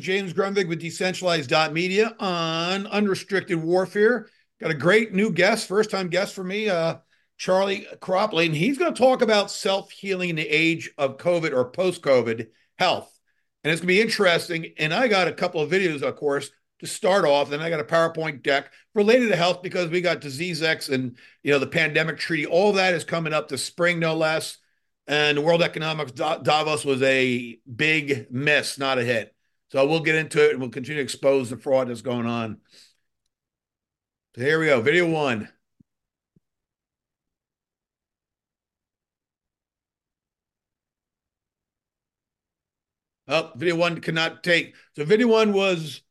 Is James Grundvig with Decentralized.media on unrestricted warfare. Got a great new guest, first time guest for me, uh, Charley Cropley, and he's going to talk about self healing in the age of COVID or post COVID health. And it's going to be interesting. And I got a couple of videos, of course, to start off. Then I got a PowerPoint deck related to health because we got Disease X and you know the pandemic treaty. All that is coming up this spring, no less. And the World Economics Davos was a big miss, not a hit. So we'll get into it and we'll continue to expose the fraud that's going on. So here we go. Video one. Oh, video one cannot take. So video one was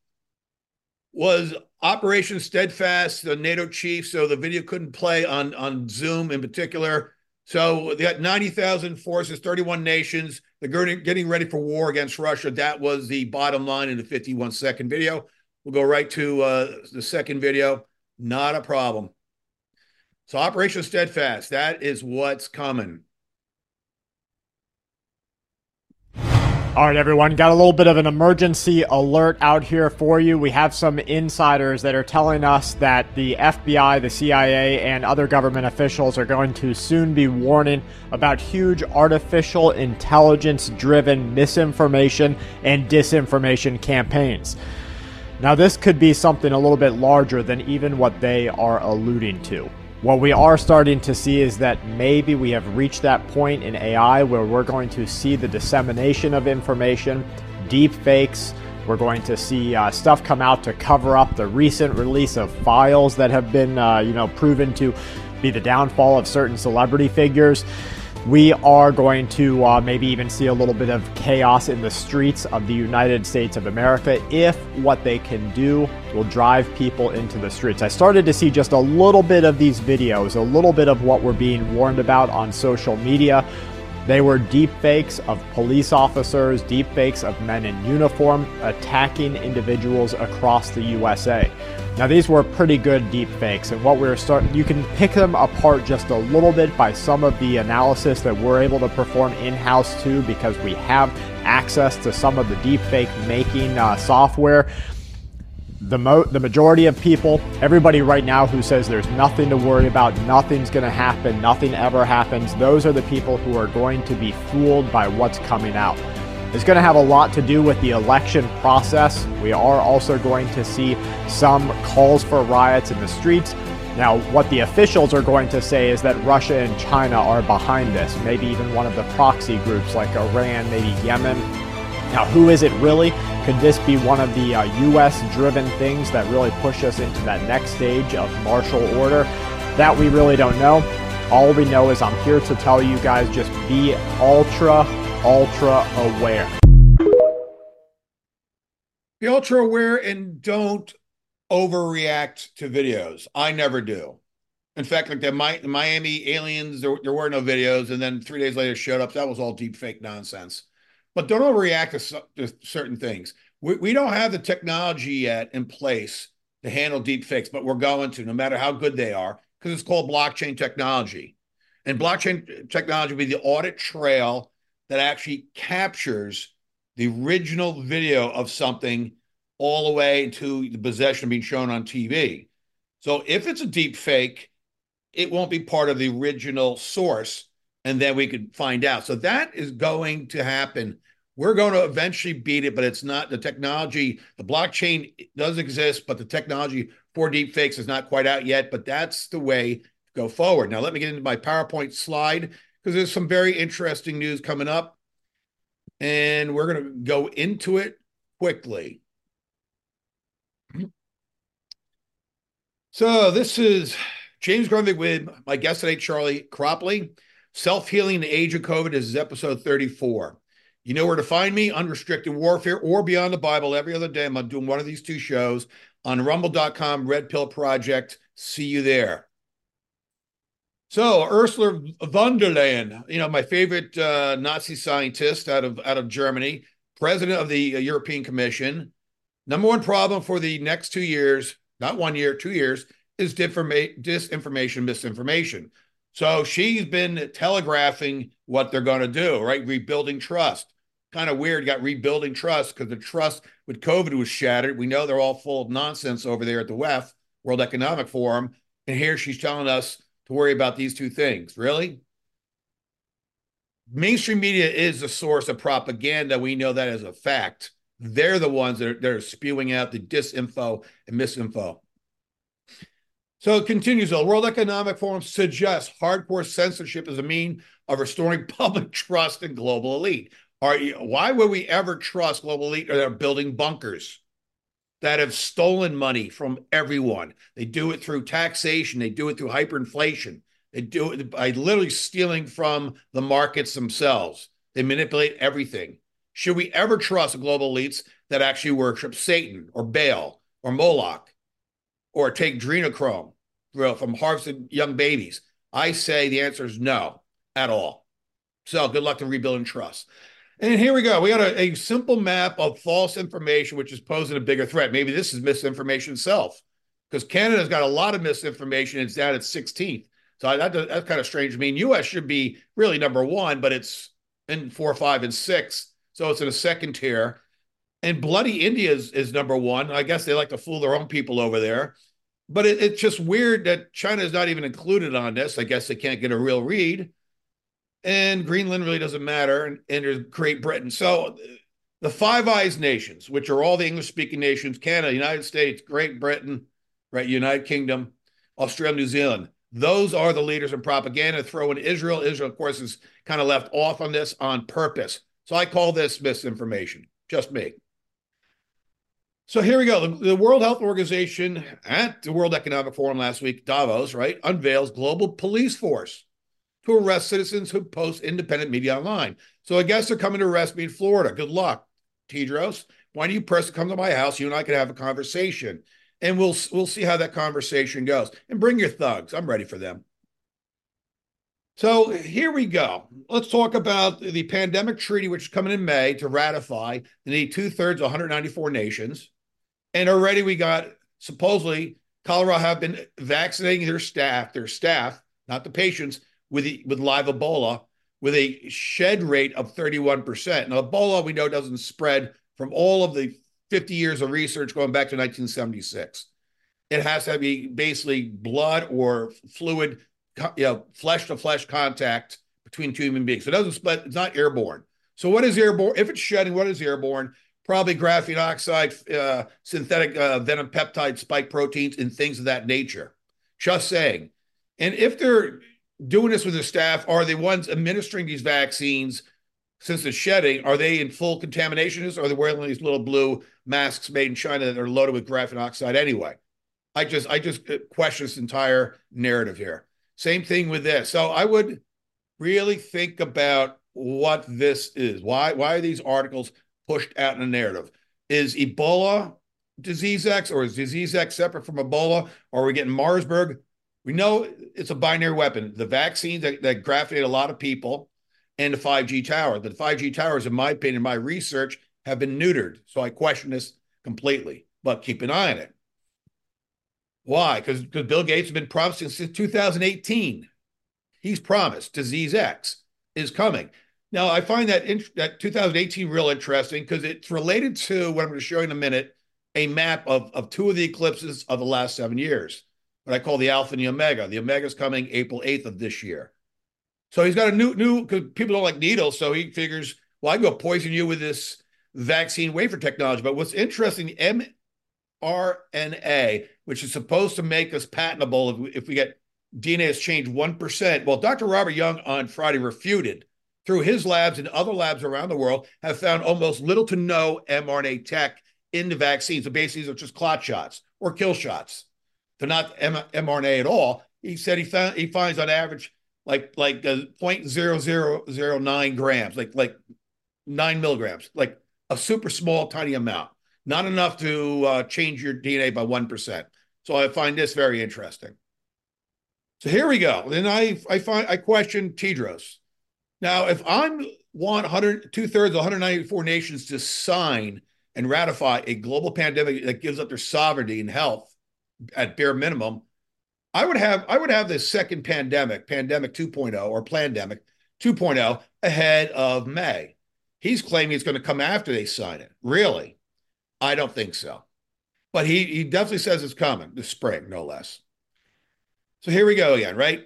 was Operation Steadfast, the NATO chief. So the video couldn't play on on Zoom in particular. So they got 90,000 forces, 31 nations. They're getting ready for war against Russia. That was the bottom line in the 51 second video. We'll go right to uh, the second video. Not a problem. So Operation Steadfast, that is what's coming. All right, everyone, got a little bit of an emergency alert out here for you. We have some insiders that are telling us that the FBI, the CIA, and other government officials are going to soon be warning about huge artificial intelligence driven misinformation and disinformation campaigns. Now, this could be something a little bit larger than even what they are alluding to. What we are starting to see is that maybe we have reached that point in AI where we're going to see the dissemination of information, deep fakes. We're going to see uh, stuff come out to cover up the recent release of files that have been, uh, you know, proven to be the downfall of certain celebrity figures we are going to uh, maybe even see a little bit of chaos in the streets of the United States of America if what they can do will drive people into the streets. I started to see just a little bit of these videos, a little bit of what we're being warned about on social media. They were deep fakes of police officers, deep fakes of men in uniform attacking individuals across the USA. Now these were pretty good deep fakes, and what we are starting, you can pick them apart just a little bit by some of the analysis that we're able to perform in-house too, because we have access to some of the deep fake making uh, software. The, mo- the majority of people, everybody right now who says there's nothing to worry about, nothing's going to happen, nothing ever happens, those are the people who are going to be fooled by what's coming out is going to have a lot to do with the election process. We are also going to see some calls for riots in the streets. Now, what the officials are going to say is that Russia and China are behind this, maybe even one of the proxy groups like Iran, maybe Yemen. Now, who is it really? Could this be one of the uh, US driven things that really push us into that next stage of martial order? That we really don't know. All we know is I'm here to tell you guys just be ultra ultra aware. Be ultra aware and don't overreact to videos. I never do. In fact, like the, Miami aliens, there, there, were no videos, and then three days later showed up. That was all deep fake nonsense. But don't overreact to, to certain things. We, we don't have the technology yet in place to handle deep fakes, but we're going to, no matter how good they are, because it's called blockchain technology. And blockchain technology will be the audit trail that actually captures the original video of something all the way to the possession being shown on TV. So if it's a deep fake, it won't be part of the original source, and then we could find out. So that is going to happen. We're going to eventually beat it, but it's not the technology. The blockchain does exist, but the technology for deep fakes is not quite out yet. But that's the way to go forward. Now, let me get into my PowerPoint slide because there's some very interesting news coming up. And we're going to go into it quickly. So, this is James Grundvig with my guest today, Charley Cropley. Self Healing in the Age of COVID this is episode 34. You know where to find me, Unrestricted Warfare or Beyond the Bible every other day. I'm doing one of these two shows on rumble.com, Red Pill Project. See you there. So Ursula von der Leyen, you know, my favorite uh, Nazi scientist out of out of Germany, president of the uh, European Commission. Number one problem for the next two years, not one year, two years, is disinformation, misinformation. So she's been telegraphing what they're going to do, right? Rebuilding trust. kind of weird. Got rebuilding trust because the trust with COVID was shattered. We know they're all full of nonsense over there at the WEF, World Economic Forum. And here she's telling us to worry about these two things. Really? Mainstream media is the source of propaganda. We know that as a fact. They're the ones that are, that are spewing out the disinfo and misinfo. So it continues. The World Economic Forum suggests hardcore censorship is a mean of restoring public trust in global elite. Are you, why would we ever trust global elite that are building bunkers that have stolen money from everyone? They do it through taxation. They do it through hyperinflation. They do it by literally stealing from the markets themselves. They manipulate everything. Should we ever trust global elites that actually worship Satan or Baal or Moloch or take adrenochrome from harvested young babies? I say the answer is no at all. So good luck to rebuilding trust. And here we go. We got a, a, simple map of false information, which is posing a bigger threat. Maybe this is misinformation itself, because Canada's got a lot of misinformation. It's down at 16th. So that, that's kind of strange. I mean, U.S. should be really number one, but it's in four, five, and six. So it's in a second tier. And bloody India is, is number one. I guess they like to fool their own people over there. But it, it's just weird that China is not even included on this. I guess they can't get a real read. And Greenland really doesn't matter. And, and Great Britain. So the Five Eyes nations, which are all the English speaking nations Canada, United States, Great Britain, right, United Kingdom, Australia, New Zealand those are the leaders in propaganda. Throw in Israel. Israel, of course, is kind of left off on this on purpose. So I call this misinformation. Just me. So here we go. The, the, World Health Organization at the World Economic Forum last week, Davos, right, unveils global police force to arrest citizens who post independent media online. So I guess they're coming to arrest me in Florida. Good luck, Tedros. Why don't you press to come to my house? You and I can have a conversation and we'll we'll see how that conversation goes. And bring your thugs. I'm ready for them. So here we go. Let's talk about the pandemic treaty, which is coming in May to ratify. They need two thirds, 194 nations, and already we got supposedly Colorado have been vaccinating their staff, their staff, not the patients, with with live Ebola, with a shed rate of 31%. Now Ebola we know doesn't spread from all of the 50 years of research going back to 1976. It has to be basically blood or fluid, you know, flesh to flesh contact between two human beings. So it doesn't split, it's not airborne. So, what is airborne? If it's shedding, what is airborne? Probably graphene oxide, uh, synthetic uh, venom peptide spike proteins, and things of that nature. Just saying. And if they're doing this with the staff, are the ones administering these vaccines since the shedding, are they in full contamination? Or are they wearing these little blue masks made in China that are loaded with graphene oxide anyway? I just I just uh, question this entire narrative here. Same thing with this. So I would really think about what this is. Why why are these articles pushed out in a narrative? Is Ebola disease X or is disease X separate from Ebola? Are we getting Marburg? We know it's a binary weapon. The vaccines that, that graphinate a lot of people and the 5G tower. The 5G towers, in my opinion, my research, have been neutered. So I question this completely, but keep an eye on it. Why? Because Bill Gates has been promising since 2018. He's promised disease X is coming. Now, I find that in, that 2018 real interesting because it's related to what I'm going to show you in a minute, a map of, of two of the eclipses of the last seven years, what I call the Alpha and the Omega. The Omega is coming April 8th of this year. So he's got a new new because people don't like needles, so he figures, well, I can go poison you with this vaccine wafer technology. But what's interesting, mRNA, which is supposed to make us patentable if we, if we get DNA has changed one percent. Well, Dr. Robert Young on Friday refuted through his labs and other labs around the world have found almost little to no mRNA tech in the vaccines. So basically, these are just clot shots or kill shots. They're not M- mRNA at all. He said he found he finds on average like like uh, 0.0009 grams, like like nine milligrams, like a super small, tiny amount, not enough to uh, change your DNA by one percent. So I find this very interesting. So here we go. Then I I find I question Tedros. Now, if I'm want 100 two thirds of 194 nations to sign and ratify a global pandemic that gives up their sovereignty and health at bare minimum, I would have I would have this second pandemic, pandemic 2.0 or pandemic 2.0 ahead of May. He's claiming it's going to come after they sign it. Really? I don't think so. But he, he definitely says it's coming this spring, no less. So here we go again, right?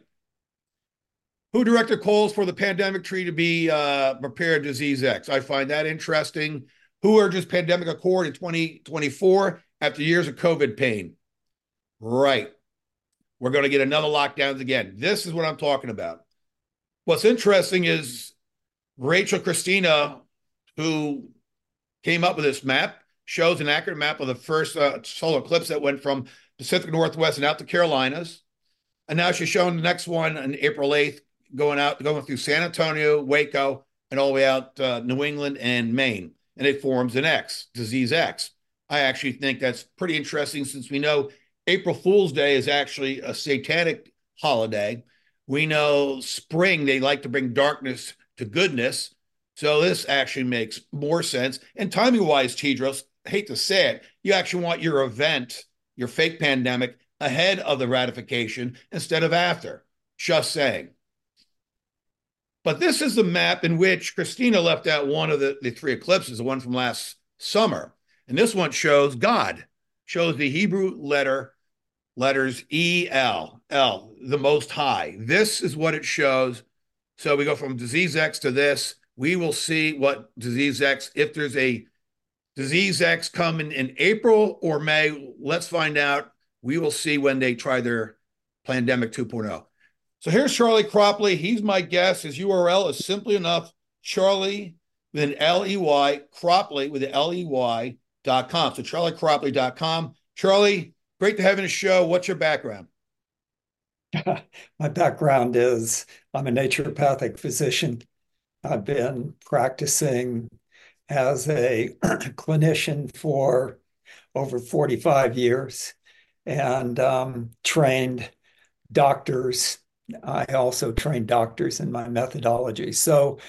Who directed calls for the pandemic tree to be uh, prepared disease X? I find that interesting. Who urges pandemic accord in 2024 after years of COVID pain? Right. We're going to get another lockdowns again. This is what I'm talking about. What's interesting is Rachel Christina, who came up with this map, shows an accurate map of the first uh, solar eclipse that went from Pacific Northwest and out to Carolinas. And now she's showing the next one on April 8th, going out, going through San Antonio, Waco, and all the way out uh, New England and Maine. And it forms an X, disease X. I actually think that's pretty interesting since we know April Fool's Day is actually a satanic holiday. We know spring, they like to bring darkness to goodness. So this actually makes more sense. And timing wise, Tedros, hate to say it, you actually want your event, your fake pandemic, ahead of the ratification instead of after. Just saying. But this is the map in which Christina left out one of the, the three eclipses, the one from last summer. And this one shows God, shows the Hebrew letter, letters E L, L, the most high. This is what it shows. So we go from disease X to this. We will see what disease X, if there's a disease X coming in April or May, let's find out. We will see when they try their pandemic 2.0. So here's Charley Cropley. He's my guest. His URL is simply enough Charley with an L E Y, Cropley with an L E Y dot com. So charleycropley.com. Charley, great to have you on the show. What's your background? my background is I'm a naturopathic physician. I've been practicing as a clinician for over 45 years and um, trained doctors. I also trained doctors in my methodology. So,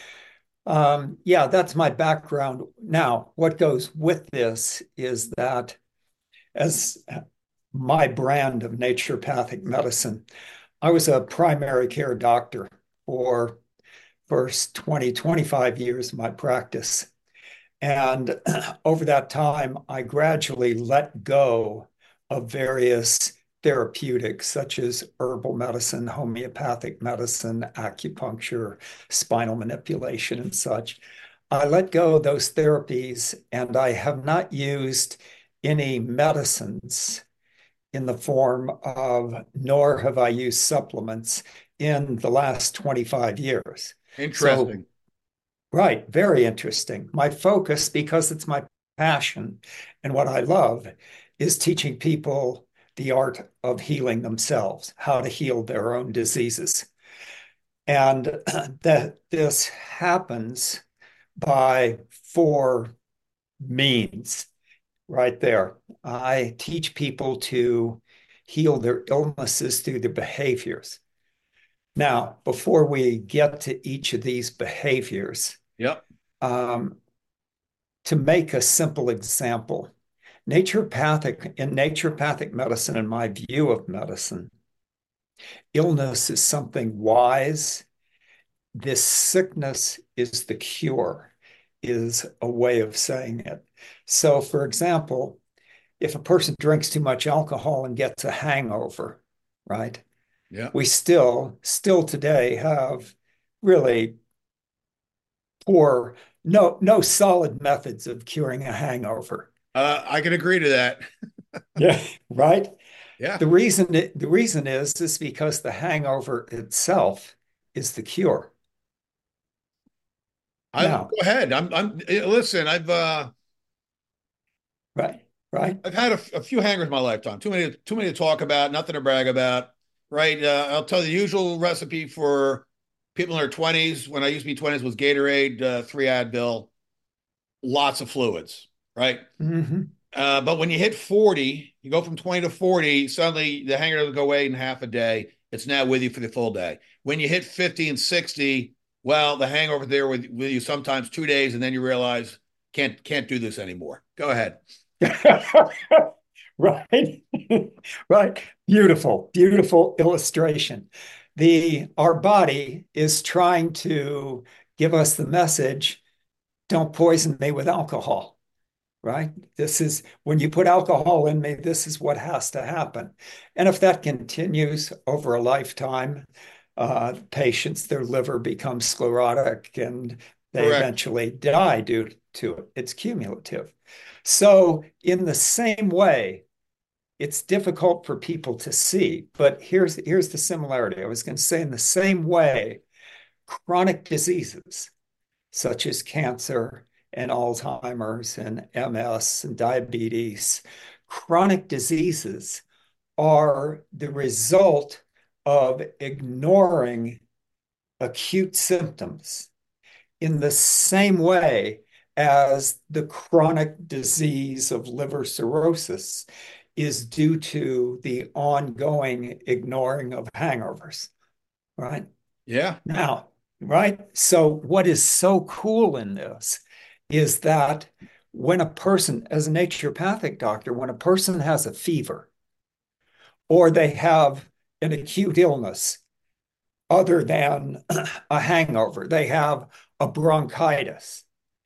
um, yeah, that's my background. Now, what goes with this is that as my brand of naturopathic medicine, I was a primary care doctor for first 20, 25 years of my practice. And over that time, I gradually let go of various therapeutics such as herbal medicine, homeopathic medicine, acupuncture, spinal manipulation, and such. I let go of those therapies and I have not used any medicines in the form of, nor have I used supplements in the last 25 years. Interesting. So, right. Very interesting. My focus, because it's my passion and what I love, is teaching people the art of healing themselves, how to heal their own diseases. And that this happens by four means right there. I teach people to heal their illnesses through their behaviors. Now, before we get to each of these behaviors, yep. Um, to make a simple example, naturopathic in naturopathic medicine, in my view of medicine, illness is something wise. This sickness is the cure, is a way of saying it. So, for example, if a person drinks too much alcohol and gets a hangover, right? Yeah. We still, still today have really poor, no, no solid methods of curing a hangover. Uh, I can agree to that. yeah, right. Yeah. The reason the reason is is because the hangover itself is the cure. I now, go ahead. I'm I'm listen, I've uh Right. Right. I've had a, a few hangers in my lifetime. Too many, too many to talk about. Nothing to brag about. Right. Uh, I'll tell you the usual recipe for people in their twenties. When I used to be twenties, was Gatorade, uh, three Advil, lots of fluids. Right. Mm-hmm. Uh, but when you hit forty, you go from twenty to forty. Suddenly, the hanger doesn't go away in half a day. It's now with you for the full day. When you hit fifty and sixty, well, the hangover there with, with you sometimes two days, and then you realize can't can't do this anymore. Go ahead. right. right. Beautiful, beautiful illustration. The our body is trying to give us the message don't poison me with alcohol, right? This is when you put alcohol in me, this is what has to happen. And if that continues over a lifetime, uh, patients, their liver becomes sclerotic and they Correct. eventually die due to it. It's cumulative. So, in the same way, it's difficult for people to see, but here's here's the similarity. I was going to say in the same way, chronic diseases such as cancer and Alzheimer's and MS and diabetes, chronic diseases are the result of ignoring acute symptoms in the same way as the chronic disease of liver cirrhosis is due to the ongoing ignoring of hangovers, right? Yeah. Now, right? So, what is so cool in this is that when a person, as a naturopathic doctor, when a person has a fever or they have an acute illness other than a hangover, they have a bronchitis,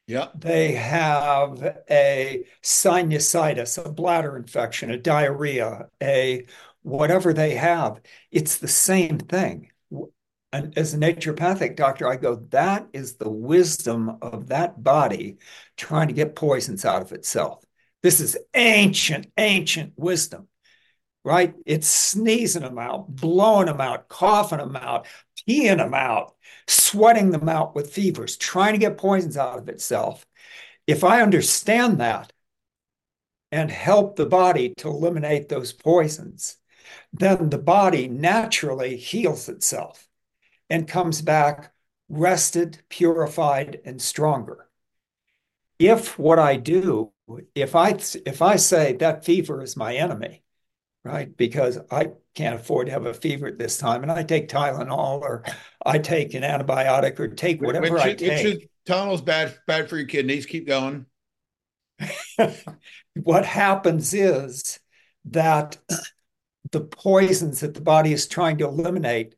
yeah. They have a sinusitis, a bladder infection, a diarrhea, a whatever they have. It's the same thing. And as a naturopathic doctor, I go, that is the wisdom of that body trying to get poisons out of itself. This is ancient, ancient wisdom, right? It's sneezing them out, blowing them out, coughing them out, peeing them out, sweating them out with fevers, trying to get poisons out of itself. If I understand that and help the body to eliminate those poisons, then the body naturally heals itself and comes back rested, purified, and stronger. If what I do, if I if I say that fever is my enemy, right? Because I can't afford to have a fever at this time, and I take Tylenol or I take an antibiotic or take whatever which, I take. Is, Tylenol's bad bad for your kidneys. Keep going. what happens is that the poisons that the body is trying to eliminate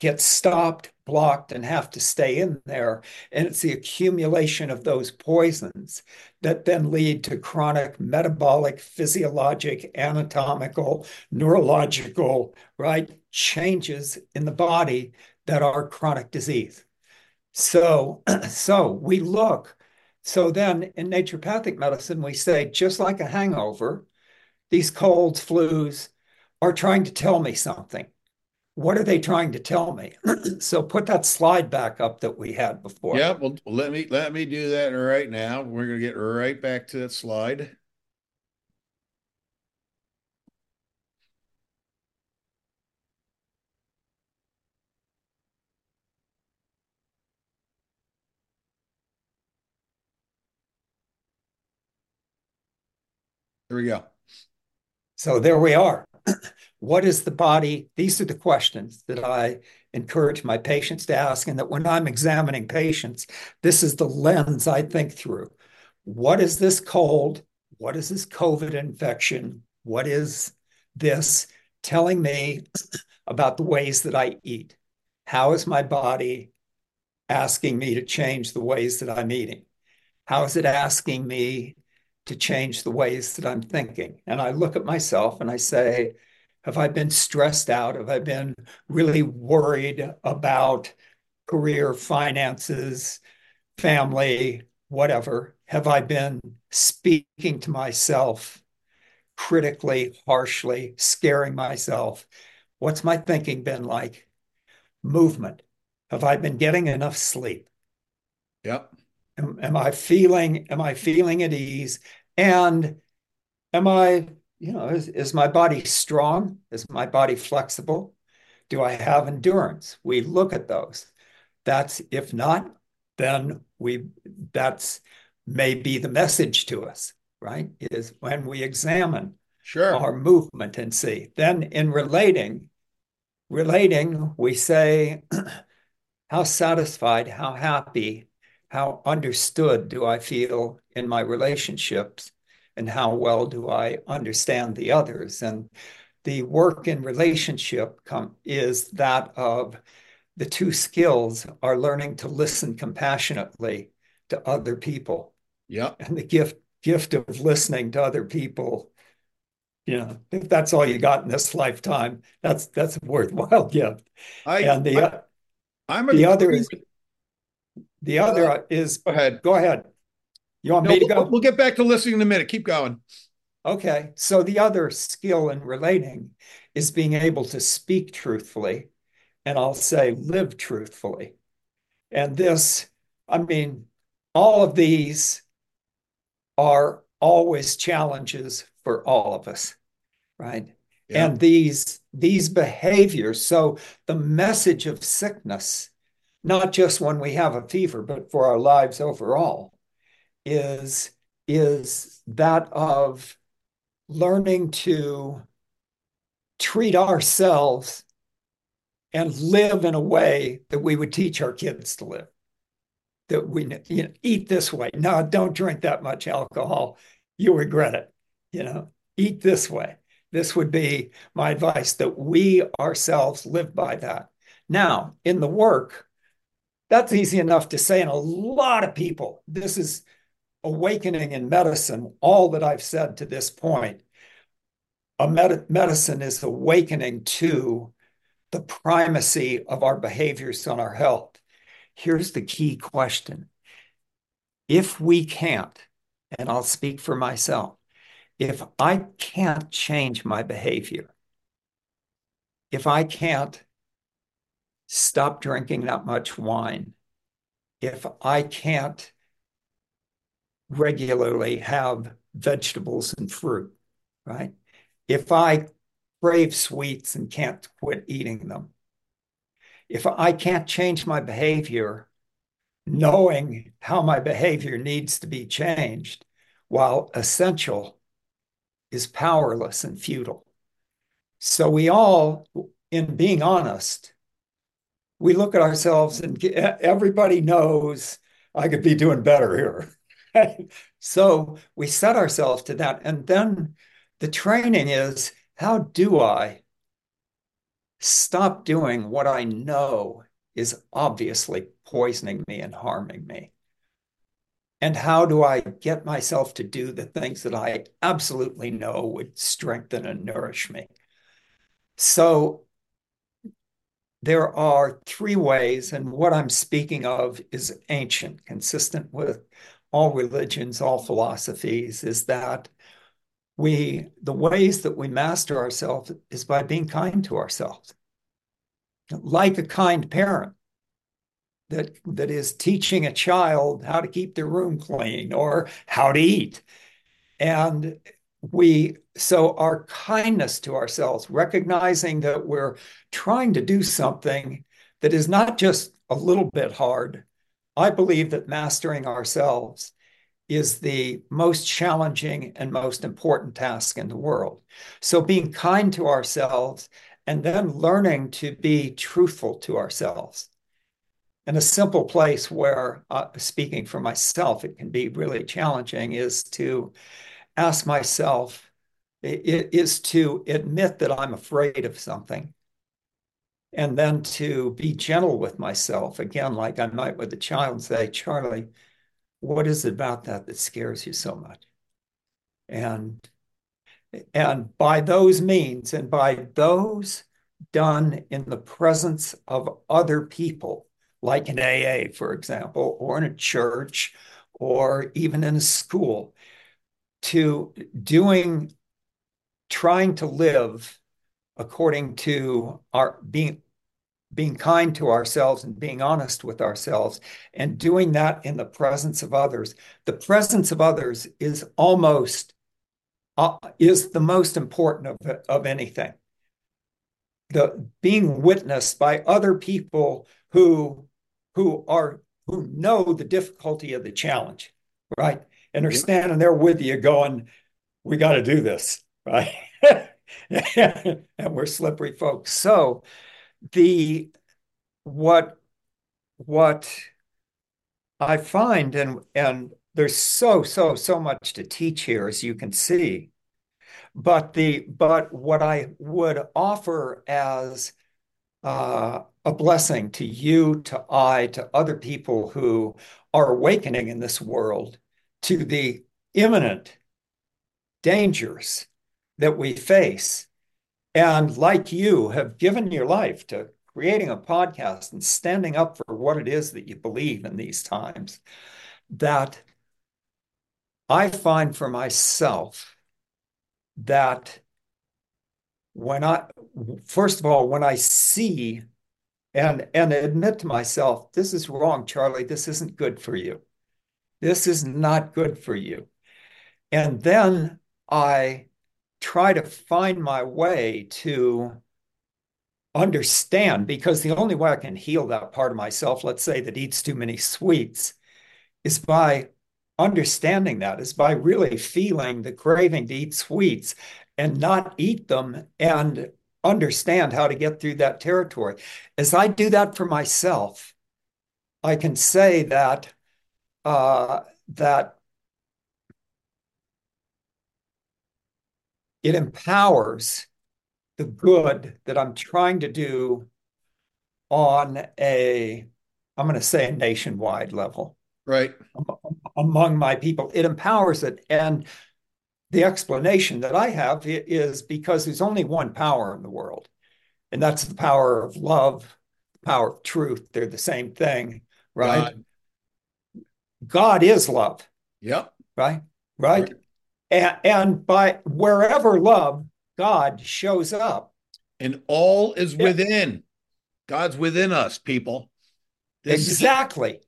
get stopped, blocked, and have to stay in there. And it's the accumulation of those poisons that then lead to chronic metabolic, physiologic, anatomical, neurological, right, changes in the body that are chronic disease. So, so we look. So then in naturopathic medicine, we say, just like a hangover, these colds, flus are trying to tell me something what are they trying to tell me? so put that slide back up that we had before. Yeah, well, let me let me do that right now. We're going to get right back to that slide. Here we go. So there we are. what is the body? These are the questions that I encourage my patients to ask. And that when I'm examining patients, this is the lens I think through. What is this cold? What is this COVID infection? What is this telling me about the ways that I eat? How is my body asking me to change the ways that I'm eating? How is it asking me to change the ways that I'm thinking? And I look at myself and I say, have I been stressed out? Have I been really worried about career, finances, family, whatever? Have I been speaking to myself critically, harshly, scaring myself? What's my thinking been like? Movement. Have I been getting enough sleep? Yep. Am, am I feeling am I feeling at ease? And am I you know, is, is my body strong? Is my body flexible? Do I have endurance? We look at those. That's if not, then we that's maybe the message to us, right? Is when we examine sure. our movement and see. Then in relating, relating, we say, how satisfied, how happy, how understood do I feel in my relationships? And how well do I understand the others? And the work in relationship com- is that of the two skills are learning to listen compassionately to other people. Yeah. And the gift gift of listening to other people, you know, if that's all you got in this lifetime, that's that's a worthwhile gift. I, and the I, I'm the other is the other uh, is go ahead. Go ahead. You want no, me to we'll, go? We'll get back to listening in a minute. Keep going. Okay. So the other skill in relating is being able to speak truthfully, and I'll say live truthfully. And this, I mean, all of these are always challenges for all of us, right? Yeah. And these these behaviors, so the message of sickness, not just when we have a fever, but for our lives overall, is is that of learning to treat ourselves and live in a way that we would teach our kids to live. That we you know, eat this way. No, don't drink that much alcohol. You'll regret it. You know, eat this way. This would be my advice that we ourselves live by that. Now, in the work, that's easy enough to say, and a lot of people, this is awakening in medicine, all that I've said to this point. A med- medicine is awakening to the primacy of our behaviors on our health. Here's the key question. If we can't, and I'll speak for myself, if I can't change my behavior, if I can't stop drinking that much wine, if I can't regularly have vegetables and fruit, right? If I crave sweets and can't quit eating them. If I can't change my behavior, knowing how my behavior needs to be changed, while essential, is powerless and futile. So we all, in being honest, we look at ourselves and everybody knows I could be doing better here. so we set ourselves to that. And then the training is how do I stop doing what I know is obviously poisoning me and harming me? And how do I get myself to do the things that I absolutely know would strengthen and nourish me? So there are three ways, and what I'm speaking of is ancient, consistent with all religions, all philosophies, is that we the ways that we master ourselves is by being kind to ourselves. Like a kind parent that that is teaching a child how to keep their room clean or how to eat. And we so our kindness to ourselves recognizing that we're trying to do something that is not just a little bit hard i believe that mastering ourselves is the most challenging and most important task in the world. So, being kind to ourselves and then learning to be truthful to ourselves. And a simple place where, uh, speaking for myself, it can be really challenging is to ask myself, is to admit that I'm afraid of something. And then to be gentle with myself, again, like I might with a child and say, Charley, what is it about that that scares you so much? And and by those means, and by those done in the presence of other people, like in AA, for example, or in a church, or even in a school, to doing, trying to live according to our being being kind to ourselves and being honest with ourselves and doing that in the presence of others. The presence of others is almost uh, is the most important of, of anything. The being witnessed by other people who who are who know the difficulty of the challenge right? And are standing there with you going we got to do this right and we're slippery folks. So the what what I find and and there's so so so much to teach here as you can see. But the but what I would offer as uh, a blessing to you, to I, to other people who are awakening in this world to the imminent dangers that we face. And like you, have given your life to creating a podcast and standing up for what it is that you believe in these times, that I find for myself that when I, first of all, when I see and and admit to myself, this is wrong, Charley, this isn't good for you. This is not good for you. And then I try to find my way to understand because the only way I can heal that part of myself, let's say that eats too many sweets, is by understanding that, is by really feeling the craving to eat sweets and not eat them and understand how to get through that territory. As I do that for myself, I can say that uh, that it empowers the good that I'm trying to do on a, I'm going to say a nationwide level. Right. Among my people, it empowers it. And the explanation that I have is because there's only one power in the world, and that's the power of love, the power of truth. They're the same thing, right? God, God is love. Yep. Right. Right. And, and by wherever love, God shows up. And all is within. God's within us, people. This exactly. Is-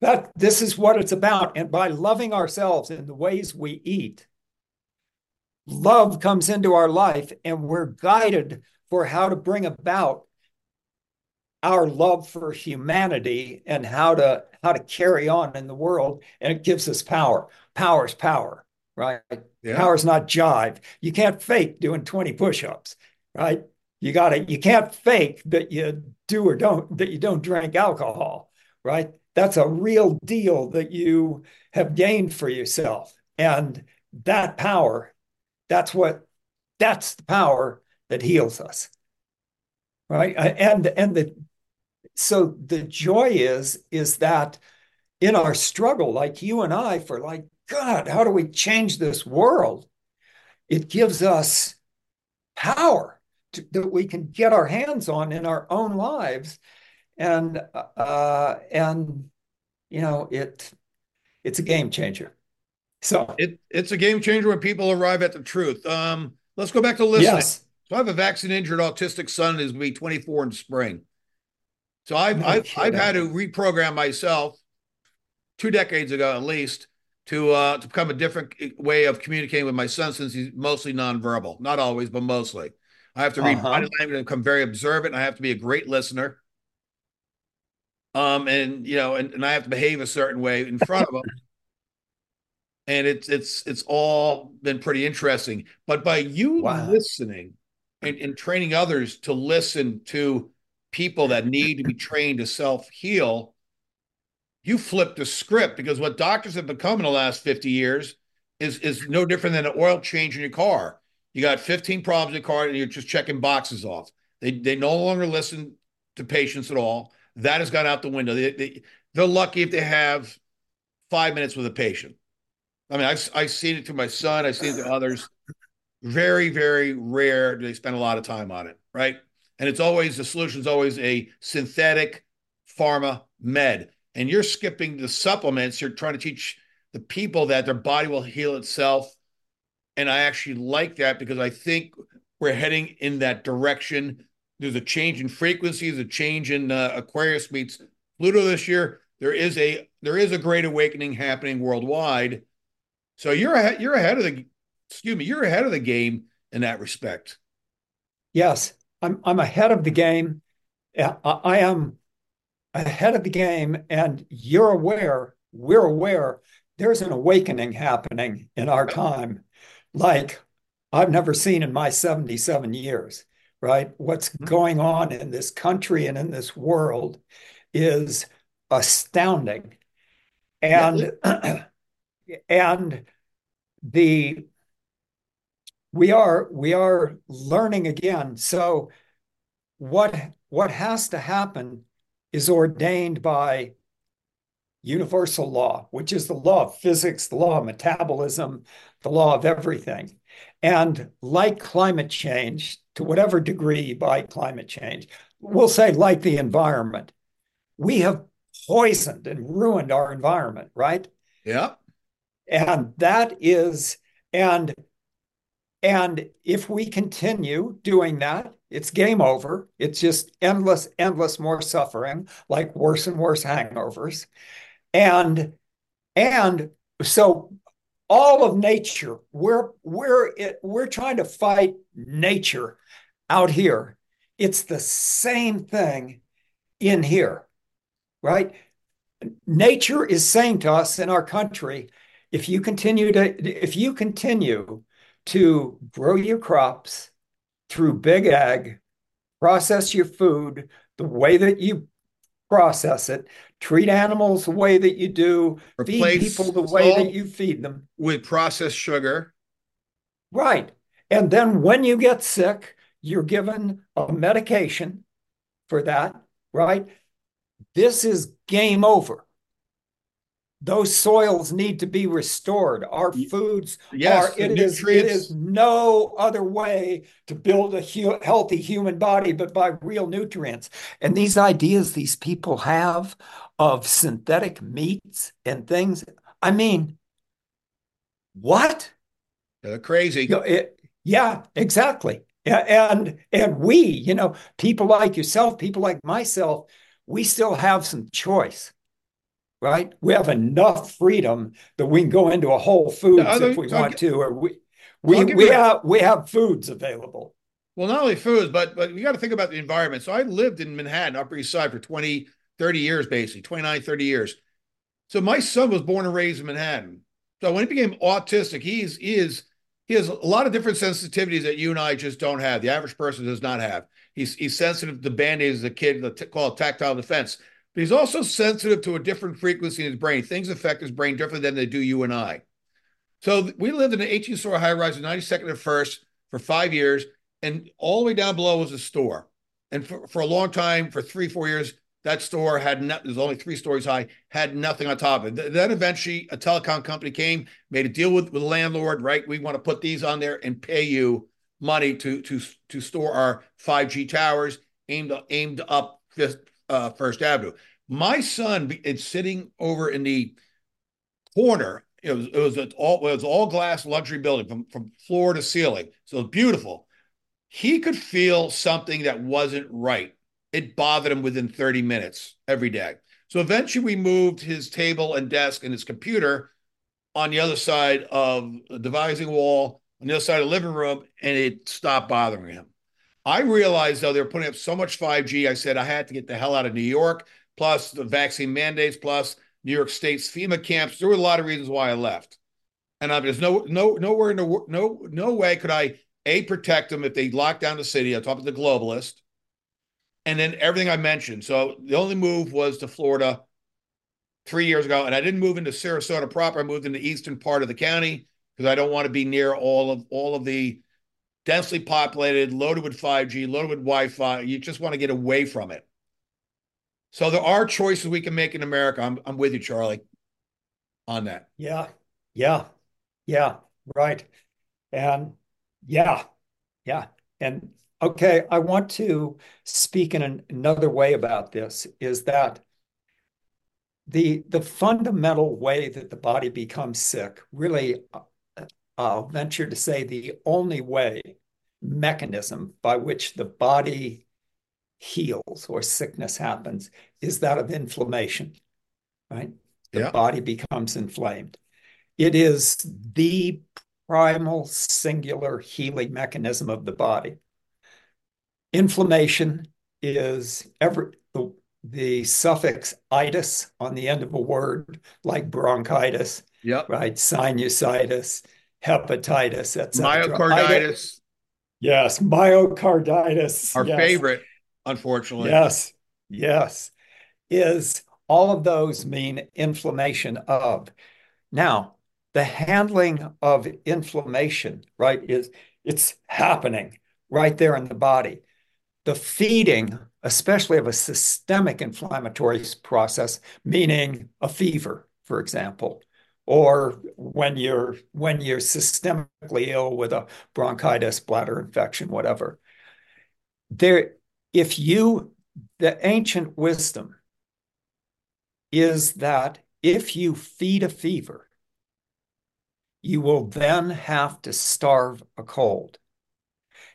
that this is what it's about. And by loving ourselves in the ways we eat, love comes into our life and we're guided for how to bring about our love for humanity and how to how to carry on in the world and it gives us power power is power right yeah. power is not jive you can't fake doing 20 push-ups right you got to you can't fake that you do or don't that you don't drink alcohol right that's a real deal that you have gained for yourself and that power that's what that's the power that heals us. Right? Uh, and and the so the joy is is that in our struggle, like you and I, for like, God, how do we change this world? It gives us power to, that we can get our hands on in our own lives. And uh, and you know, it it's a game changer. So it, it's a game changer when people arrive at the truth. Um, let's go back to listening. Yes. So I have a vaccine injured autistic son who's going to be 24 in spring. So I've, no I've, I've had to reprogram myself two decades ago at least to uh, to become a different way of communicating with my son since he's mostly nonverbal. Not always, but mostly. I have to read uh-huh. body language and become very observant. I have to be a great listener. Um, and you know, and, and I have to behave a certain way in front of him and it's it's it's all been pretty interesting. But by you wow. listening and, and training others to listen to people that need to be trained to self heal, you flipped the script because what doctors have become in the last 50 years is is no different than an oil change in your car. You got 15 problems in your car and you're just checking boxes off. They they no longer listen to patients at all. That has gone out the window. They, they, they're lucky if they have five minutes with a patient. I mean, I've I've seen it to my son. I've seen it to others. Very, very rare do they spend a lot of time on it, right? And it's always the solution is always a synthetic pharma med. And you're skipping the supplements. You're trying to teach the people that their body will heal itself. And I actually like that because I think we're heading in that direction. There's a change in frequencies, a change in uh, Aquarius meets Pluto this year. There is a there is a great awakening happening worldwide so you're ahead, you're ahead of the excuse me, you're ahead of the game in that respect. Yes, I'm I'm ahead of the game. I am ahead of the game, and you're aware, we're aware there's an awakening happening in our time, like I've never seen in my 77 years, right? What's mm-hmm. going on in this country and in this world is astounding. And yeah. and the we are we are learning again so what what has to happen is ordained by universal law, which is the law of physics, the law of metabolism, the law of everything. And like climate change, to whatever degree by climate change, we'll say like the environment, we have poisoned and ruined our environment, right? Yeah. And that is, and and if we continue doing that, it's game over. It's just endless, endless more suffering, like worse and worse hangovers. And and so all of nature, we're we're it, we're trying to fight nature out here. It's the same thing in here, right? Nature is saying to us in our country, if you continue to if you continue to grow your crops through big ag, process your food the way that you process it, treat animals the way that you do, Replace feed people the way that you feed them with processed sugar. Right. And then when you get sick, you're given a medication for that, right? This is game over those soils need to be restored. Our foods yes, are, it is, it is no other way to build a hu- healthy human body but by real nutrients. And these ideas these people have of synthetic meats and things, I mean, what? They're crazy. You know, it, yeah, exactly. And and we, you know, people like yourself, people like myself, we still have some choice right? We have enough freedom that we can go into a Whole Foods if we want to, or we we we have we have foods available. Well, not only foods, but but you got to think about the environment. So I lived in Manhattan, Upper East Side for 20, 30 years, basically, 29, 30 years. So my son was born and raised in Manhattan. So when he became autistic, he's he is he has a lot of different sensitivities that you and I just don't have. The average person does not have. He's he's sensitive to band-aids as a kid, the t- called tactile defense. But he's also sensitive to a different frequency in his brain. Things affect his brain differently than they do you and I. So we lived in an 18 story high rise in 92nd and First for five years. And all the way down below was a store. And for, for a long time, for three, four years, that store had not, was only three stories high, had nothing on top of it. Then eventually a telecom company came, made a deal with, with the landlord, right? We want to put these on there and pay you money to to to store our 5G towers aimed aimed up uh, First Avenue. My son is sitting over in the corner. It was it was an all it was all glass luxury building from from floor to ceiling. So beautiful. He could feel something that wasn't right. It bothered him within 30 minutes every day. So eventually we moved his table and desk and his computer on the other side of the devising wall, on the other side of the living room, and it stopped bothering him. I realized though they were putting up so much 5G, I said I had to get the hell out of New York, plus the vaccine mandates, plus New York State's FEMA camps. There were a lot of reasons why I left. And I, there's no no nowhere no no no way could I a protect them if they lock down the city. I talked to the globalist, and then everything I mentioned. So the only move was to Florida three years ago, and I didn't move into Sarasota proper. I moved into the eastern part of the county because I don't want to be near all of all of the densely populated, loaded with 5G, loaded with Wi-Fi. You just want to get away from it. So there are choices we can make in America. I'm I'm with you, Charley, on that. Yeah, yeah, yeah, right. And yeah, yeah. And okay, I want to speak in an, another way about this is that the the fundamental way that the body becomes sick really I'll venture to say the only way mechanism by which the body heals or sickness happens is that of inflammation, right? The yeah. body becomes inflamed. It is the primal singular healing mechanism of the body. Inflammation is every the, the suffix itis on the end of a word, like bronchitis, yep. right? Sinusitis, hepatitis, etc. Myocarditis. Yes, myocarditis. Our yes. favorite, unfortunately. Yes, yes. Is all of those mean inflammation of. Now, the handling of inflammation, right, is it's happening right there in the body. The feeding especially of a systemic inflammatory process, meaning a fever, for example, or when you're when you're systemically ill with a bronchitis, bladder infection, whatever. There, if you the ancient wisdom is that if you feed a fever, you will then have to starve a cold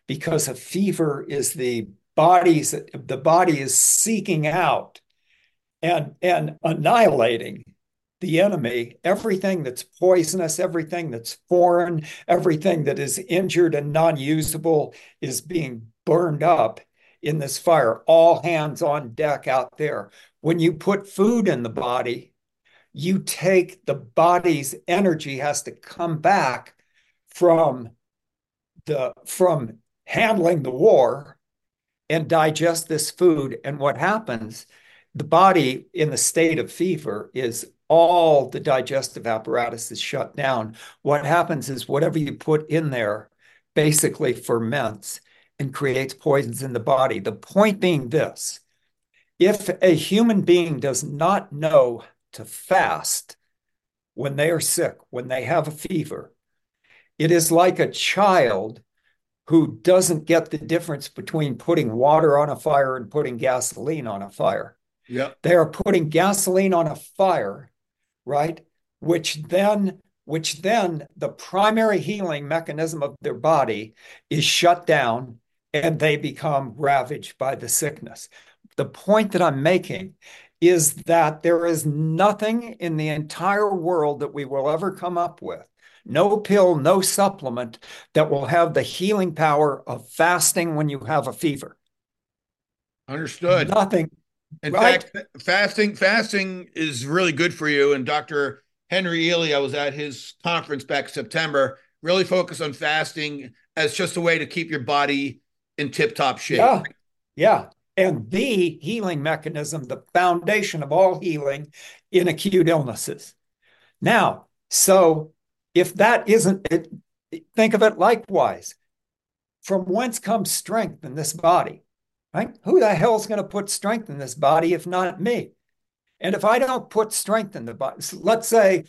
because a fever is the body's the body is seeking out and and annihilating the enemy. Everything that's poisonous everything that's foreign everything that is injured and non-usable is being burned up in this fire all hands on deck out there. When you put food in the body you take the body's energy has to come back from the from handling the war and digest this food. And what happens, the body in the state of fever is all the digestive apparatus is shut down. What happens is whatever you put in there basically ferments and creates poisons in the body. The point being this if a human being does not know to fast when they are sick, when they have a fever, it is like a child who doesn't get the difference between putting water on a fire and putting gasoline on a fire. Yeah. They are putting gasoline on a fire, right? Which then which then the primary healing mechanism of their body is shut down and they become ravaged by the sickness. The point that I'm making is that there is nothing in the entire world that we will ever come up with no pill, no supplement that will have the healing power of fasting when you have a fever. Understood. Nothing. In right? fact, fasting fasting is really good for you. And Dr. Henry Ealy, I was at his conference back September, really focused on fasting as just a way to keep your body in tip-top shape. Yeah. Yeah. And the healing mechanism, the foundation of all healing in acute illnesses. Now, so if that isn't it, think of it likewise. From whence comes strength in this body? Right? Who the hell is going to put strength in this body if not me? And if I don't put strength in the body, so let's say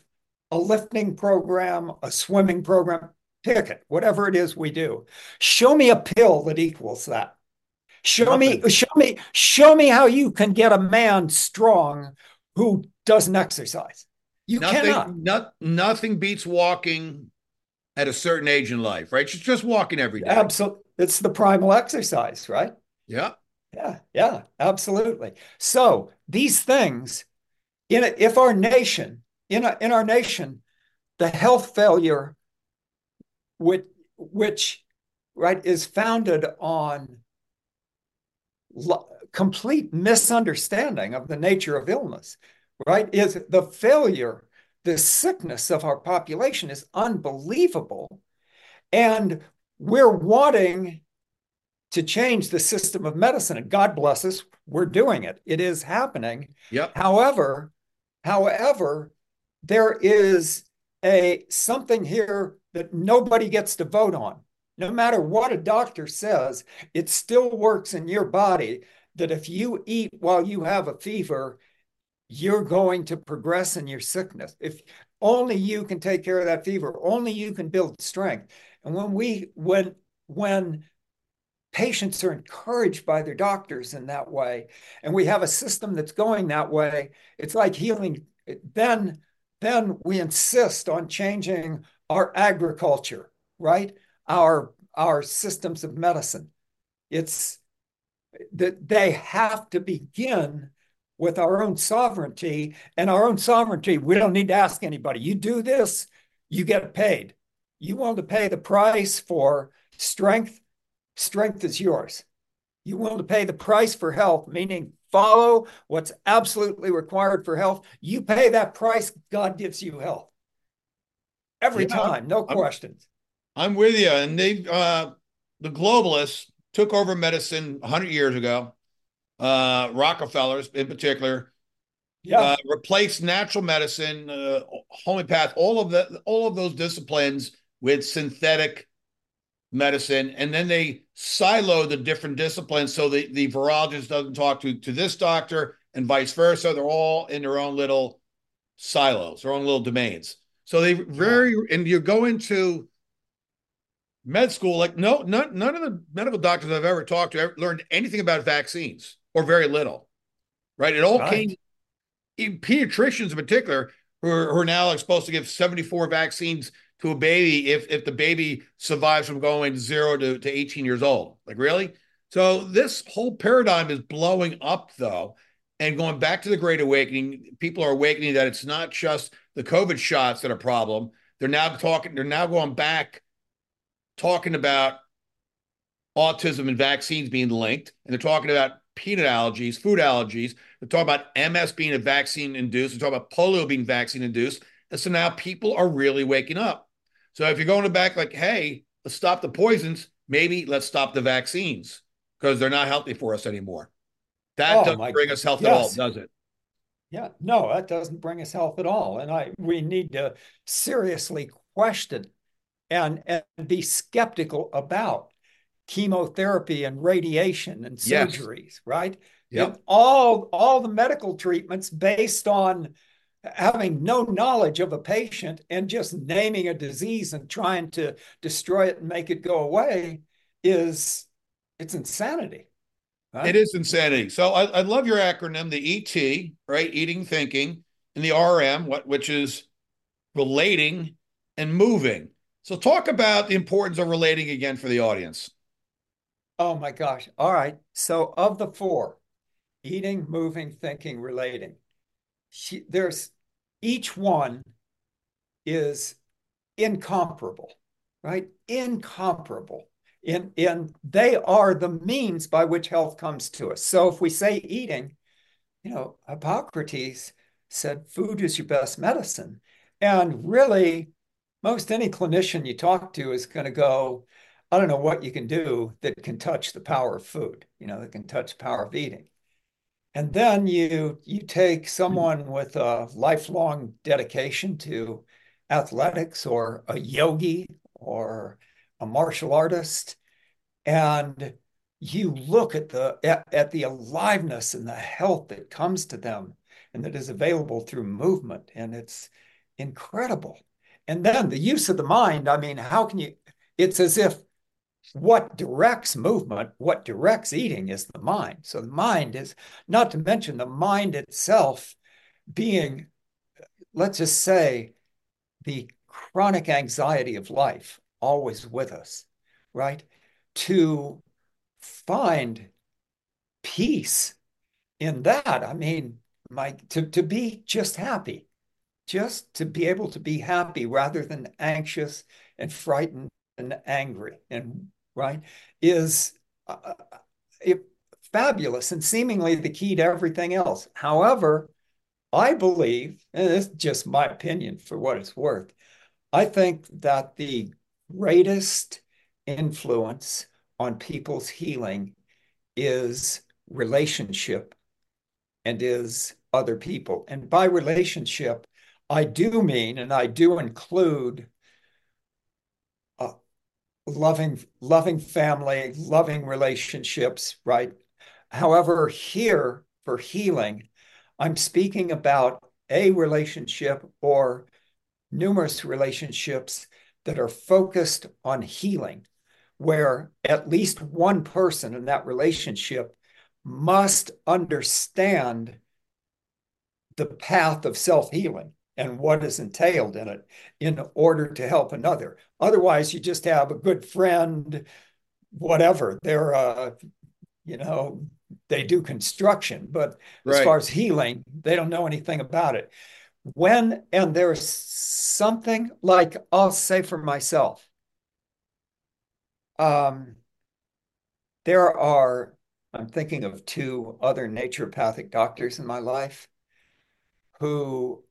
a lifting program, a swimming program, pick it, whatever it is we do. Show me a pill that equals that. Show Nothing. me, show me, show me how you can get a man strong who doesn't exercise. You nothing, cannot. Not, nothing beats walking at a certain age in life, right? Just just walking every day. Absolutely. It's the primal exercise, right? Yeah. Yeah. Yeah. Absolutely. So these things, in a, if our nation, in a, in our nation, the health failure, which which right is founded on lo- complete misunderstanding of the nature of illness right? Is the failure, the sickness of our population is unbelievable. And we're wanting to change the system of medicine. And God bless us, we're doing it. It is happening. Yep. However, however, there is a something here that nobody gets to vote on. No matter what a doctor says, it still works in your body that if you eat while you have a fever, you're going to progress in your sickness. If only you can take care of that fever, only you can build strength. And when we when when patients are encouraged by their doctors in that way, and we have a system that's going that way, it's like healing. Then then we insist on changing our agriculture, right? Our our systems of medicine. It's that they have to begin with our own sovereignty and our own sovereignty. We don't need to ask anybody. You do this, you get paid. You want to pay the price for strength, strength is yours. You want to pay the price for health, meaning follow what's absolutely required for health. You pay that price, God gives you health. Every yeah, time, no I'm, questions. I'm with you. And they uh the globalists took over medicine 100 years ago uh, Rockefellers in particular, yeah, uh, replace natural medicine, uh, homeopath, all of the all of those disciplines with synthetic medicine, and then they silo the different disciplines so the, the virologist doesn't talk to, to this doctor and vice versa. They're all in their own little silos, their own little domains. So they very, and you go into med school, like no, none, none of the medical doctors I've ever talked to ever learned anything about vaccines or very little, right? It all right. came, in pediatricians in particular, who are, who are now like supposed to give 74 vaccines to a baby if if the baby survives from going zero to, to 18 years old. Like, really? So this whole paradigm is blowing up though. And going back to the Great Awakening, people are awakening that it's not just the COVID shots that are problem. They're now talking, they're now going back talking about autism and vaccines being linked, and they're talking about peanut allergies, food allergies. They're talking about MS being a vaccine induced. They're talking about polio being vaccine induced. And so now people are really waking up. So if you're going to back, like, hey, let's stop the poisons, maybe let's stop the vaccines because they're not healthy for us anymore. That oh, doesn't bring us health yes. at all, does it? Yeah, no, that doesn't bring us health at all. And I we need to seriously question and, and be skeptical about chemotherapy and radiation and surgeries, yes. right? Yep. all all the medical treatments based on having no knowledge of a patient and just naming a disease and trying to destroy it and make it go away is it's insanity. Right? It is insanity. So I, I love your acronym, the ET, right? Eating, thinking, and the RM, what which is relating and moving. So, talk about the importance of relating again for the audience. Oh my gosh. All right. So, of the four eating, moving, thinking, relating, she, there's each one is incomparable, right? Incomparable. In, in they are the means by which health comes to us. So if we say eating, you know, Hippocrates said food is your best medicine. And really, most any clinician you talk to is going to go, I don't know what you can do that can touch the power of food, you know, that can touch the power of eating. And then you you take hmm. someone with a lifelong dedication to athletics or a yogi or a martial artist, and you look at the at, at the aliveness and the health that comes to them and that is available through movement, and it's incredible. And then the use of the mind, I mean, how can you? It's as if what directs movement, what directs eating is the mind. So the mind is, not to mention the mind itself being, let's just say, the chronic anxiety of life always with us, right? To find peace in that, I mean, my to, to be just happy just to be able to be happy rather than anxious and frightened and angry and right is uh, it, fabulous and seemingly the key to everything else. However i believe and this is just my opinion for what it's worth i think that the greatest influence on people's healing is relationship and is other people. And by relationship I do mean, and I do include uh, loving, loving family, loving relationships, right? However, here for healing, I'm speaking about a relationship or numerous relationships that are focused on healing, where at least one person in that relationship must understand the path of self healing and what is entailed in it in order to help another. Otherwise, you just have a good friend, whatever. They're, uh, you know, they do construction, but right. as far as healing, they don't know anything about it. When, and there's something like, I'll say for myself, um, there are, I'm thinking of two other naturopathic doctors in my life who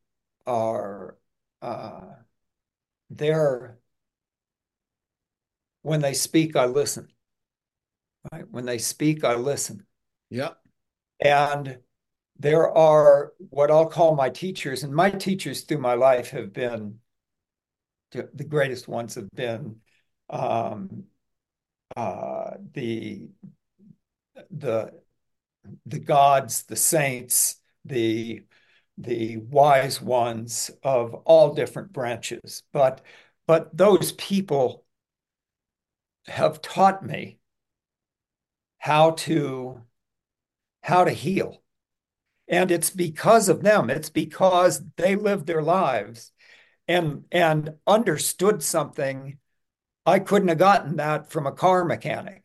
are uh, they're when they speak, I listen. Right? When they speak, I listen. Yeah. And there are what I'll call my teachers, and my teachers through my life have been the greatest ones have been um, uh, the the the gods, the saints, the the wise ones of all different branches. But but those people have taught me how to how to heal. And it's because of them. It's because they lived their lives and and understood something I couldn't have gotten that from a car mechanic.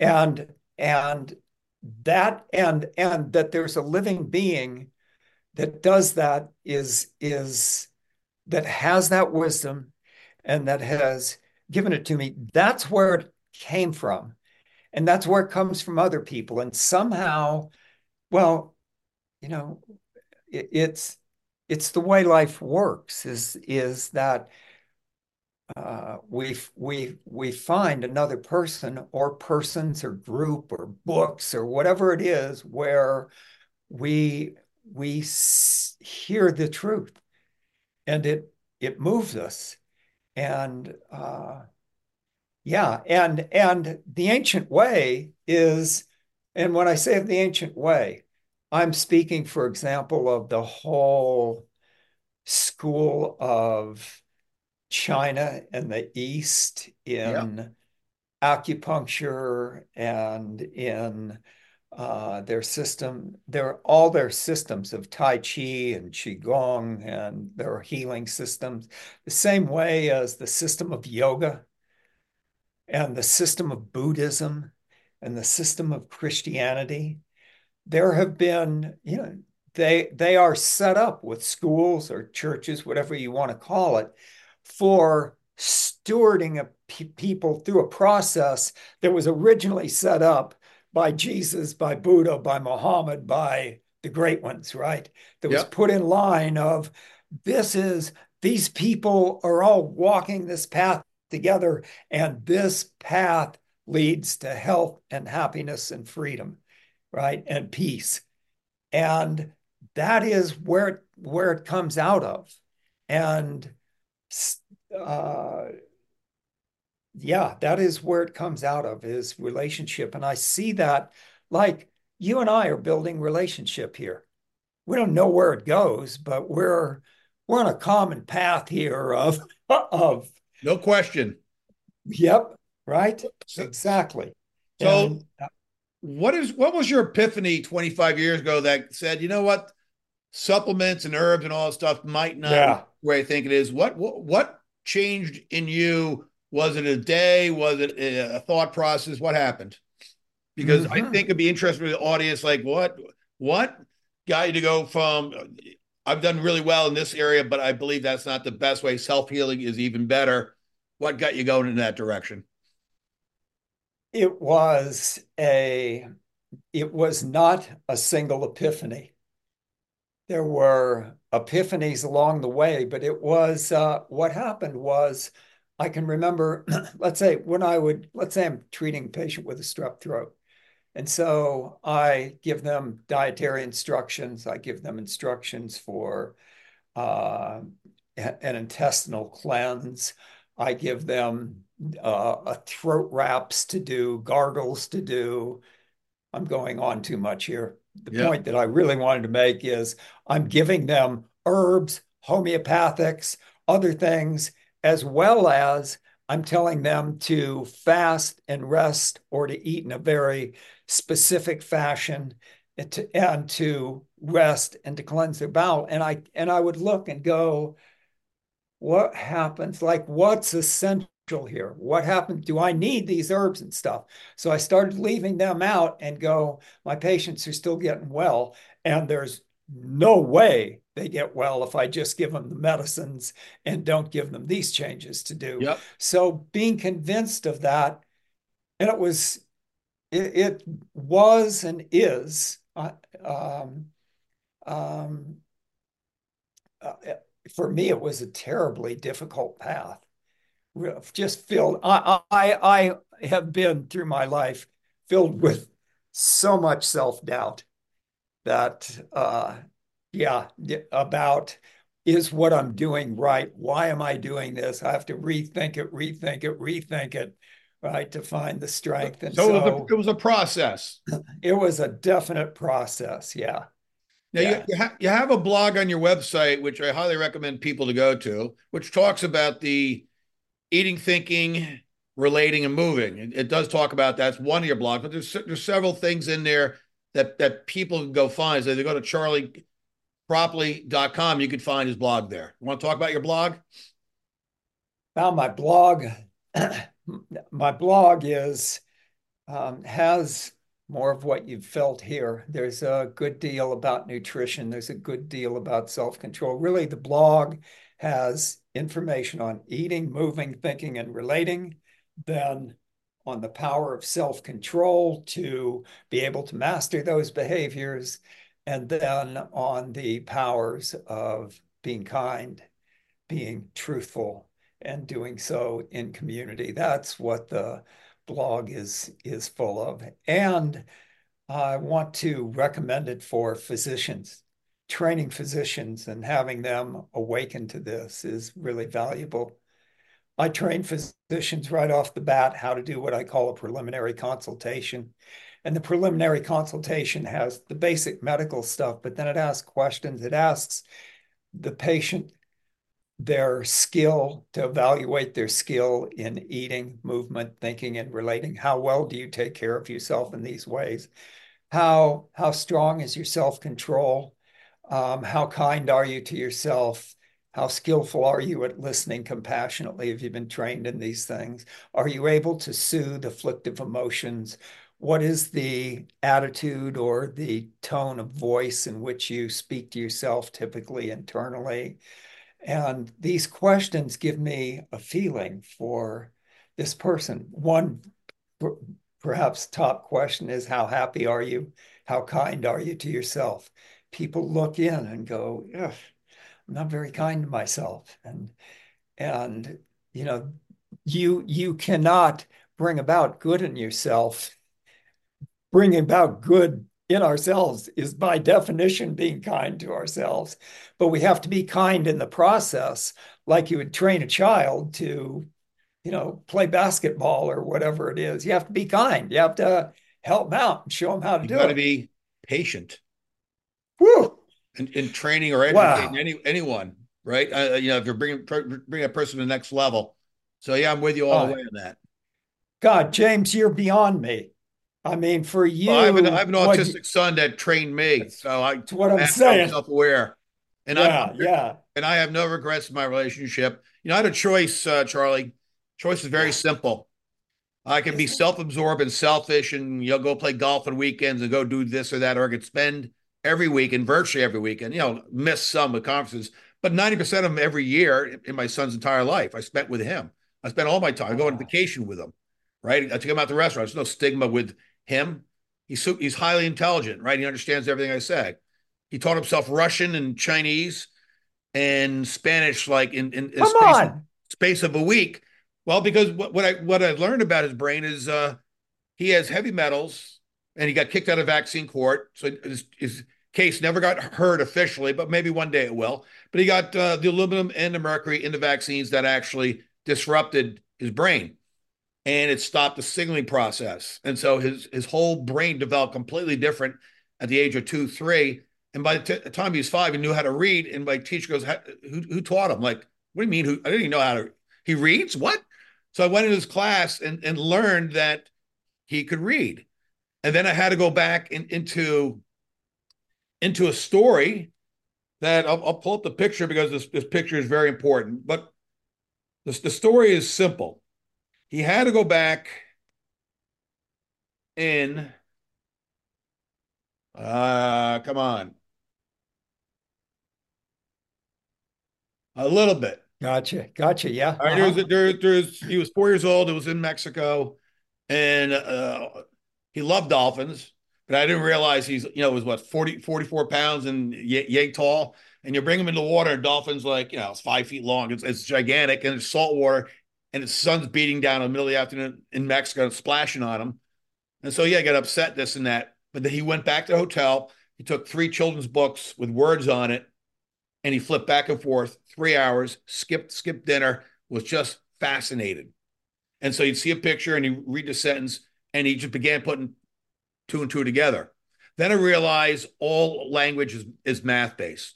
And and that and and that there's a living being that does that is is that has that wisdom and that has given it to me. That's where it came from. And that's where it comes from other people. And somehow well you know it, it's it's the way life works is is that uh, we we we find another person or persons or group or books or whatever it is where we we hear the truth and it it moves us. And uh, yeah and and the ancient way is and when i say the ancient way i'm speaking for example of the whole school of China and the East in acupuncture and in uh, their system, their all their systems of Tai Chi and Qigong and their healing systems, the same way as the system of yoga and the system of Buddhism and the system of Christianity. There have been, you know, they they are set up with schools or churches, whatever you want to call it, for stewarding a people through a process that was originally set up by Jesus, by Buddha, by Muhammad, by the great ones, right? That was put in line of this is these people are all walking this path together, and this path leads to health and happiness and freedom, right? And peace. And that is where where it comes out of. And uh, yeah, that is where it comes out of is relationship. And I see that like you and I are building relationship here. We don't know where it goes, but we're we're on a common path here of of no question. Yep, right? Exactly. So and, uh, what is what was your epiphany 25 years ago that said, you know what, supplements and herbs and all that stuff might not yeah. Where I think it is. What what what changed in you? Was it a day? Was it a thought process? What happened? Because mm-hmm. I think it'd be interesting for the audience. Like, what what got you to go from? I've done really well in this area, but I believe that's not the best way. Self healing is even better. What got you going in that direction? It was a. It was not a single epiphany there were epiphanies along the way, but it was uh, what happened was I can remember, let's say when I would, let's say I'm treating a patient with a strep throat. And so I give them dietary instructions. I give them instructions for uh, an intestinal cleanse. I give them uh, throat wraps to do, gargles to do. I'm going on too much here the yeah. point that I really wanted to make is I'm giving them herbs, homeopathics, other things, as well as I'm telling them to fast and rest or to eat in a very specific fashion and to, and to rest and to cleanse their bowel. And I and I would look and go, what happens? Like what's essential here. What happened? Do I need these herbs and stuff? So I started leaving them out and go, my patients are still getting well. And there's no way they get well if I just give them the medicines and don't give them these changes to do. Yep. So being convinced of that, and it was, it, it was and is, uh, um, um, uh, for me, it was a terribly difficult path just filled. I, I, I have been through my life filled with so much self doubt that, uh, yeah, about is what I'm doing right? Why am I doing this? I have to rethink it, rethink it, rethink it. right, to find the strength. And so, so, it, was a, it was a process. It was a definite process. Yeah. Now yeah. you, you, ha- you have a blog on your website, which I highly recommend people to go to, which talks about the eating, thinking, relating, and moving. It, it does talk about that's one of your blogs, but there's there's several things in there that that people can go find. So they go to charleycropley.com, you could find his blog there. You want to talk about your blog? Well, my blog, my blog is um, has more of what you've felt here. There's a good deal about nutrition. There's a good deal about self-control. Really, the blog has information on eating, moving, thinking, and relating. Then on the power of self-control to be able to master those behaviors. And then on the powers of being kind, being truthful, and doing so in community. That's what the blog is is full of. And I want to recommend it for physicians. Training physicians and having them awaken to this is really valuable. I train physicians right off the bat how to do what I call a preliminary consultation. And the preliminary consultation has the basic medical stuff, but then it asks questions. It asks the patient their skill to evaluate their skill in eating, movement, thinking, and relating. How well do you take care of yourself in these ways? How how strong is your self control? Um, how kind are you to yourself? How skillful are you at listening compassionately? Have you been trained in these things? Are you able to soothe afflictive emotions? What is the attitude or the tone of voice in which you speak to yourself, typically internally? And these questions give me a feeling for this person. One perhaps top question is how happy are you? How kind are you to yourself? People look in and go, I'm not very kind to myself. And and you know, you you cannot bring about good in yourself. Bring about good in ourselves is by definition being kind to ourselves. But we have to be kind in the process, like you would train a child to, you know, play basketball or whatever it is. You have to be kind. You have to help them out and show them how to you do it. You got to be patient. Woo! In, in training or educating wow. any, anyone, right? Uh, you know, if you're bringing bring a person to the next level. So yeah, I'm with you all oh, the way on that. God, James, you're beyond me. I mean, for you, well, I, have an, I have an autistic you, son that trained me, so I, that's what I'm saying. Self-aware, and yeah, I, yeah, and I have no regrets in my relationship. You know, I had a choice, uh, Charley. Choice is very yeah. simple. I can be self-absorbed and selfish, and you'll go play golf on weekends and go do this or that, or I could spend every week and virtually every weekend. You know, miss some of the conferences, but ninety percent of them every year in my son's entire life, I spent with him. I spent all my time. I go on vacation with him, right? I took him out to restaurants. There's no stigma with him. He's he's highly intelligent, right? He understands everything I say. He taught himself Russian and Chinese and Spanish, like in in, in space, on. space of a week. Well, because what, what I what I learned about his brain is uh, he has heavy metals, and he got kicked out of vaccine court, so his, his case never got heard officially, but maybe one day it will. But he got uh, the aluminum and the mercury in the vaccines that actually disrupted his brain and it stopped the signaling process. And so his his whole brain developed completely different at the age of two, three. And by the, t- time he was five, he knew how to read. And my teacher goes, "Who who taught him?" Like, what do you mean? Who? I didn't even know how to. He reads what? So I went into his class and and learned that he could read. And then I had to go back in, into into a story that I'll, I'll, pull up the picture because this, this picture is very important. But the, the story is simple he had to go back in. Uh, come on. A little bit. Gotcha. Gotcha. Yeah. All right, uh-huh. there's, there, there's, he was four years old. It was in Mexico, and uh, he loved dolphins. But I didn't realize he's, you know, was what 40, 44 pounds and yay, yay tall. And you bring him into water, and dolphins like, you know, it's five feet long. It's, it's gigantic, and it's salt water and the sun's beating down in the middle of the afternoon in Mexico, splashing on him. And so, yeah, I got upset, this and that. But then he went back to the hotel. He took three children's books with words on it, and he flipped back and forth three hours, skipped, skipped dinner, was just fascinated. And so you'd see a picture and you read the sentence and he just began putting two and two together. Then I realized all language is, is math based,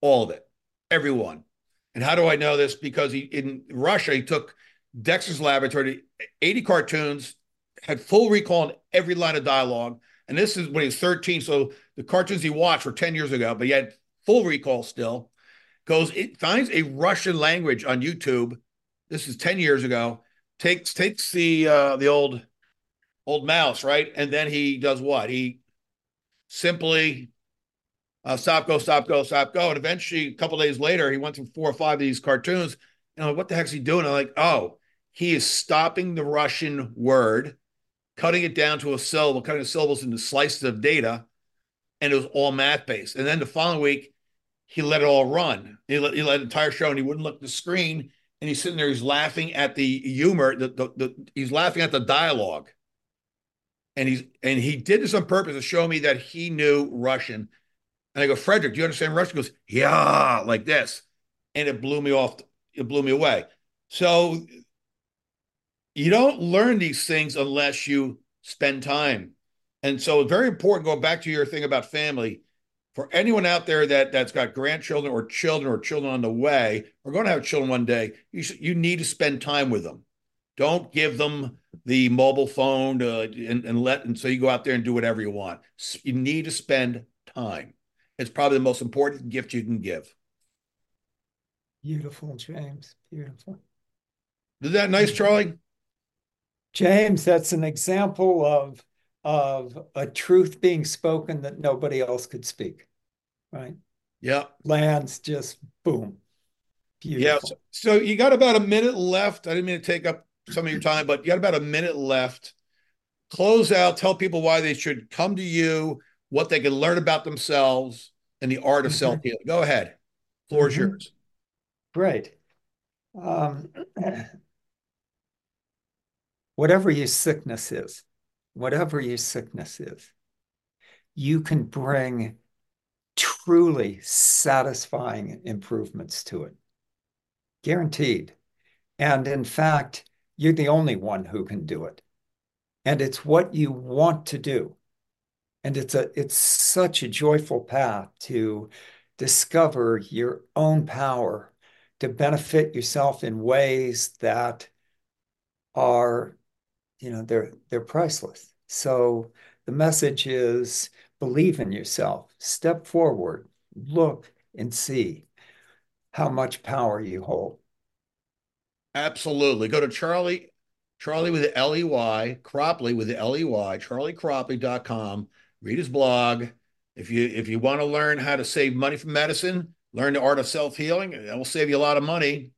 all of it, everyone. And how do I know this? Because he in Russia, he took Dexter's Laboratory, 80 cartoons, had full recall on every line of dialogue. And this is when he was 13. So the cartoons he watched were 10 years ago, but he had full recall still. Goes, it finds a Russian language on YouTube. This is 10 years ago. Takes takes the uh the old old mouse, right? And then he does what? He simply uh, stop, go, stop, go, stop, go. And eventually, a couple days later, he went through four or five of these cartoons. And I'm like, what the heck's he doing? I'm like, oh, he is stopping the Russian word, cutting it down to a syllable, cutting the syllables into slices of data, and it was all math based. And then the following week, he let it all run. He let, he let the entire show, and he wouldn't look at the screen. And he's sitting there, he's laughing at the humor, the, the, the he's laughing at the dialogue. And he's and he did this on purpose to show me that he knew Russian. And I go, Frederick, do you understand Russian? He goes, yeah, like this. And it blew me off. It blew me away. So you don't learn these things unless you spend time. And so it's very important, going back to your thing about family, for anyone out there that that's got grandchildren or children or children on the way, or going to have children one day, you you need to spend time with them. Don't give them the mobile phone to, and, and let and so you go out there and do whatever you want. You need to spend time. It's probably the most important gift you can give. Beautiful, James. Beautiful. Is that nice, Charley? James, that's an example of of a truth being spoken that nobody else could speak. Right? Yeah. Lands just boom. Beautiful. Yeah. So, so you got about a minute left. I didn't mean to take up some of your time, but you got about a minute left. Close out, tell people why they should come to you, what they can learn about themselves, and the art of mm-hmm. self healing. Go ahead. Floor is mm-hmm. yours. Great. Um, whatever your sickness is, whatever your sickness is, you can bring truly satisfying improvements to it. Guaranteed. And in fact, you're the only one who can do it. And it's what you want to do. And it's a it's such a joyful path to discover your own power to benefit yourself in ways that are you know they're they're priceless so the message is believe in yourself step forward look and see how much power you hold absolutely go to charley charley with the l-e-y cropley with the l-e-y charleycropley.com read his blog if you if you want to learn how to save money from medicine learn the art of self-healing that will save you a lot of money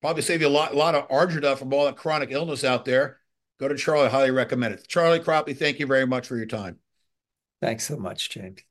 probably save you a lot, a lot of argida from all that chronic illness out there Go to Charley. Highly recommend it. Charley Cropley, thank you very much for your time. Thanks so much, James.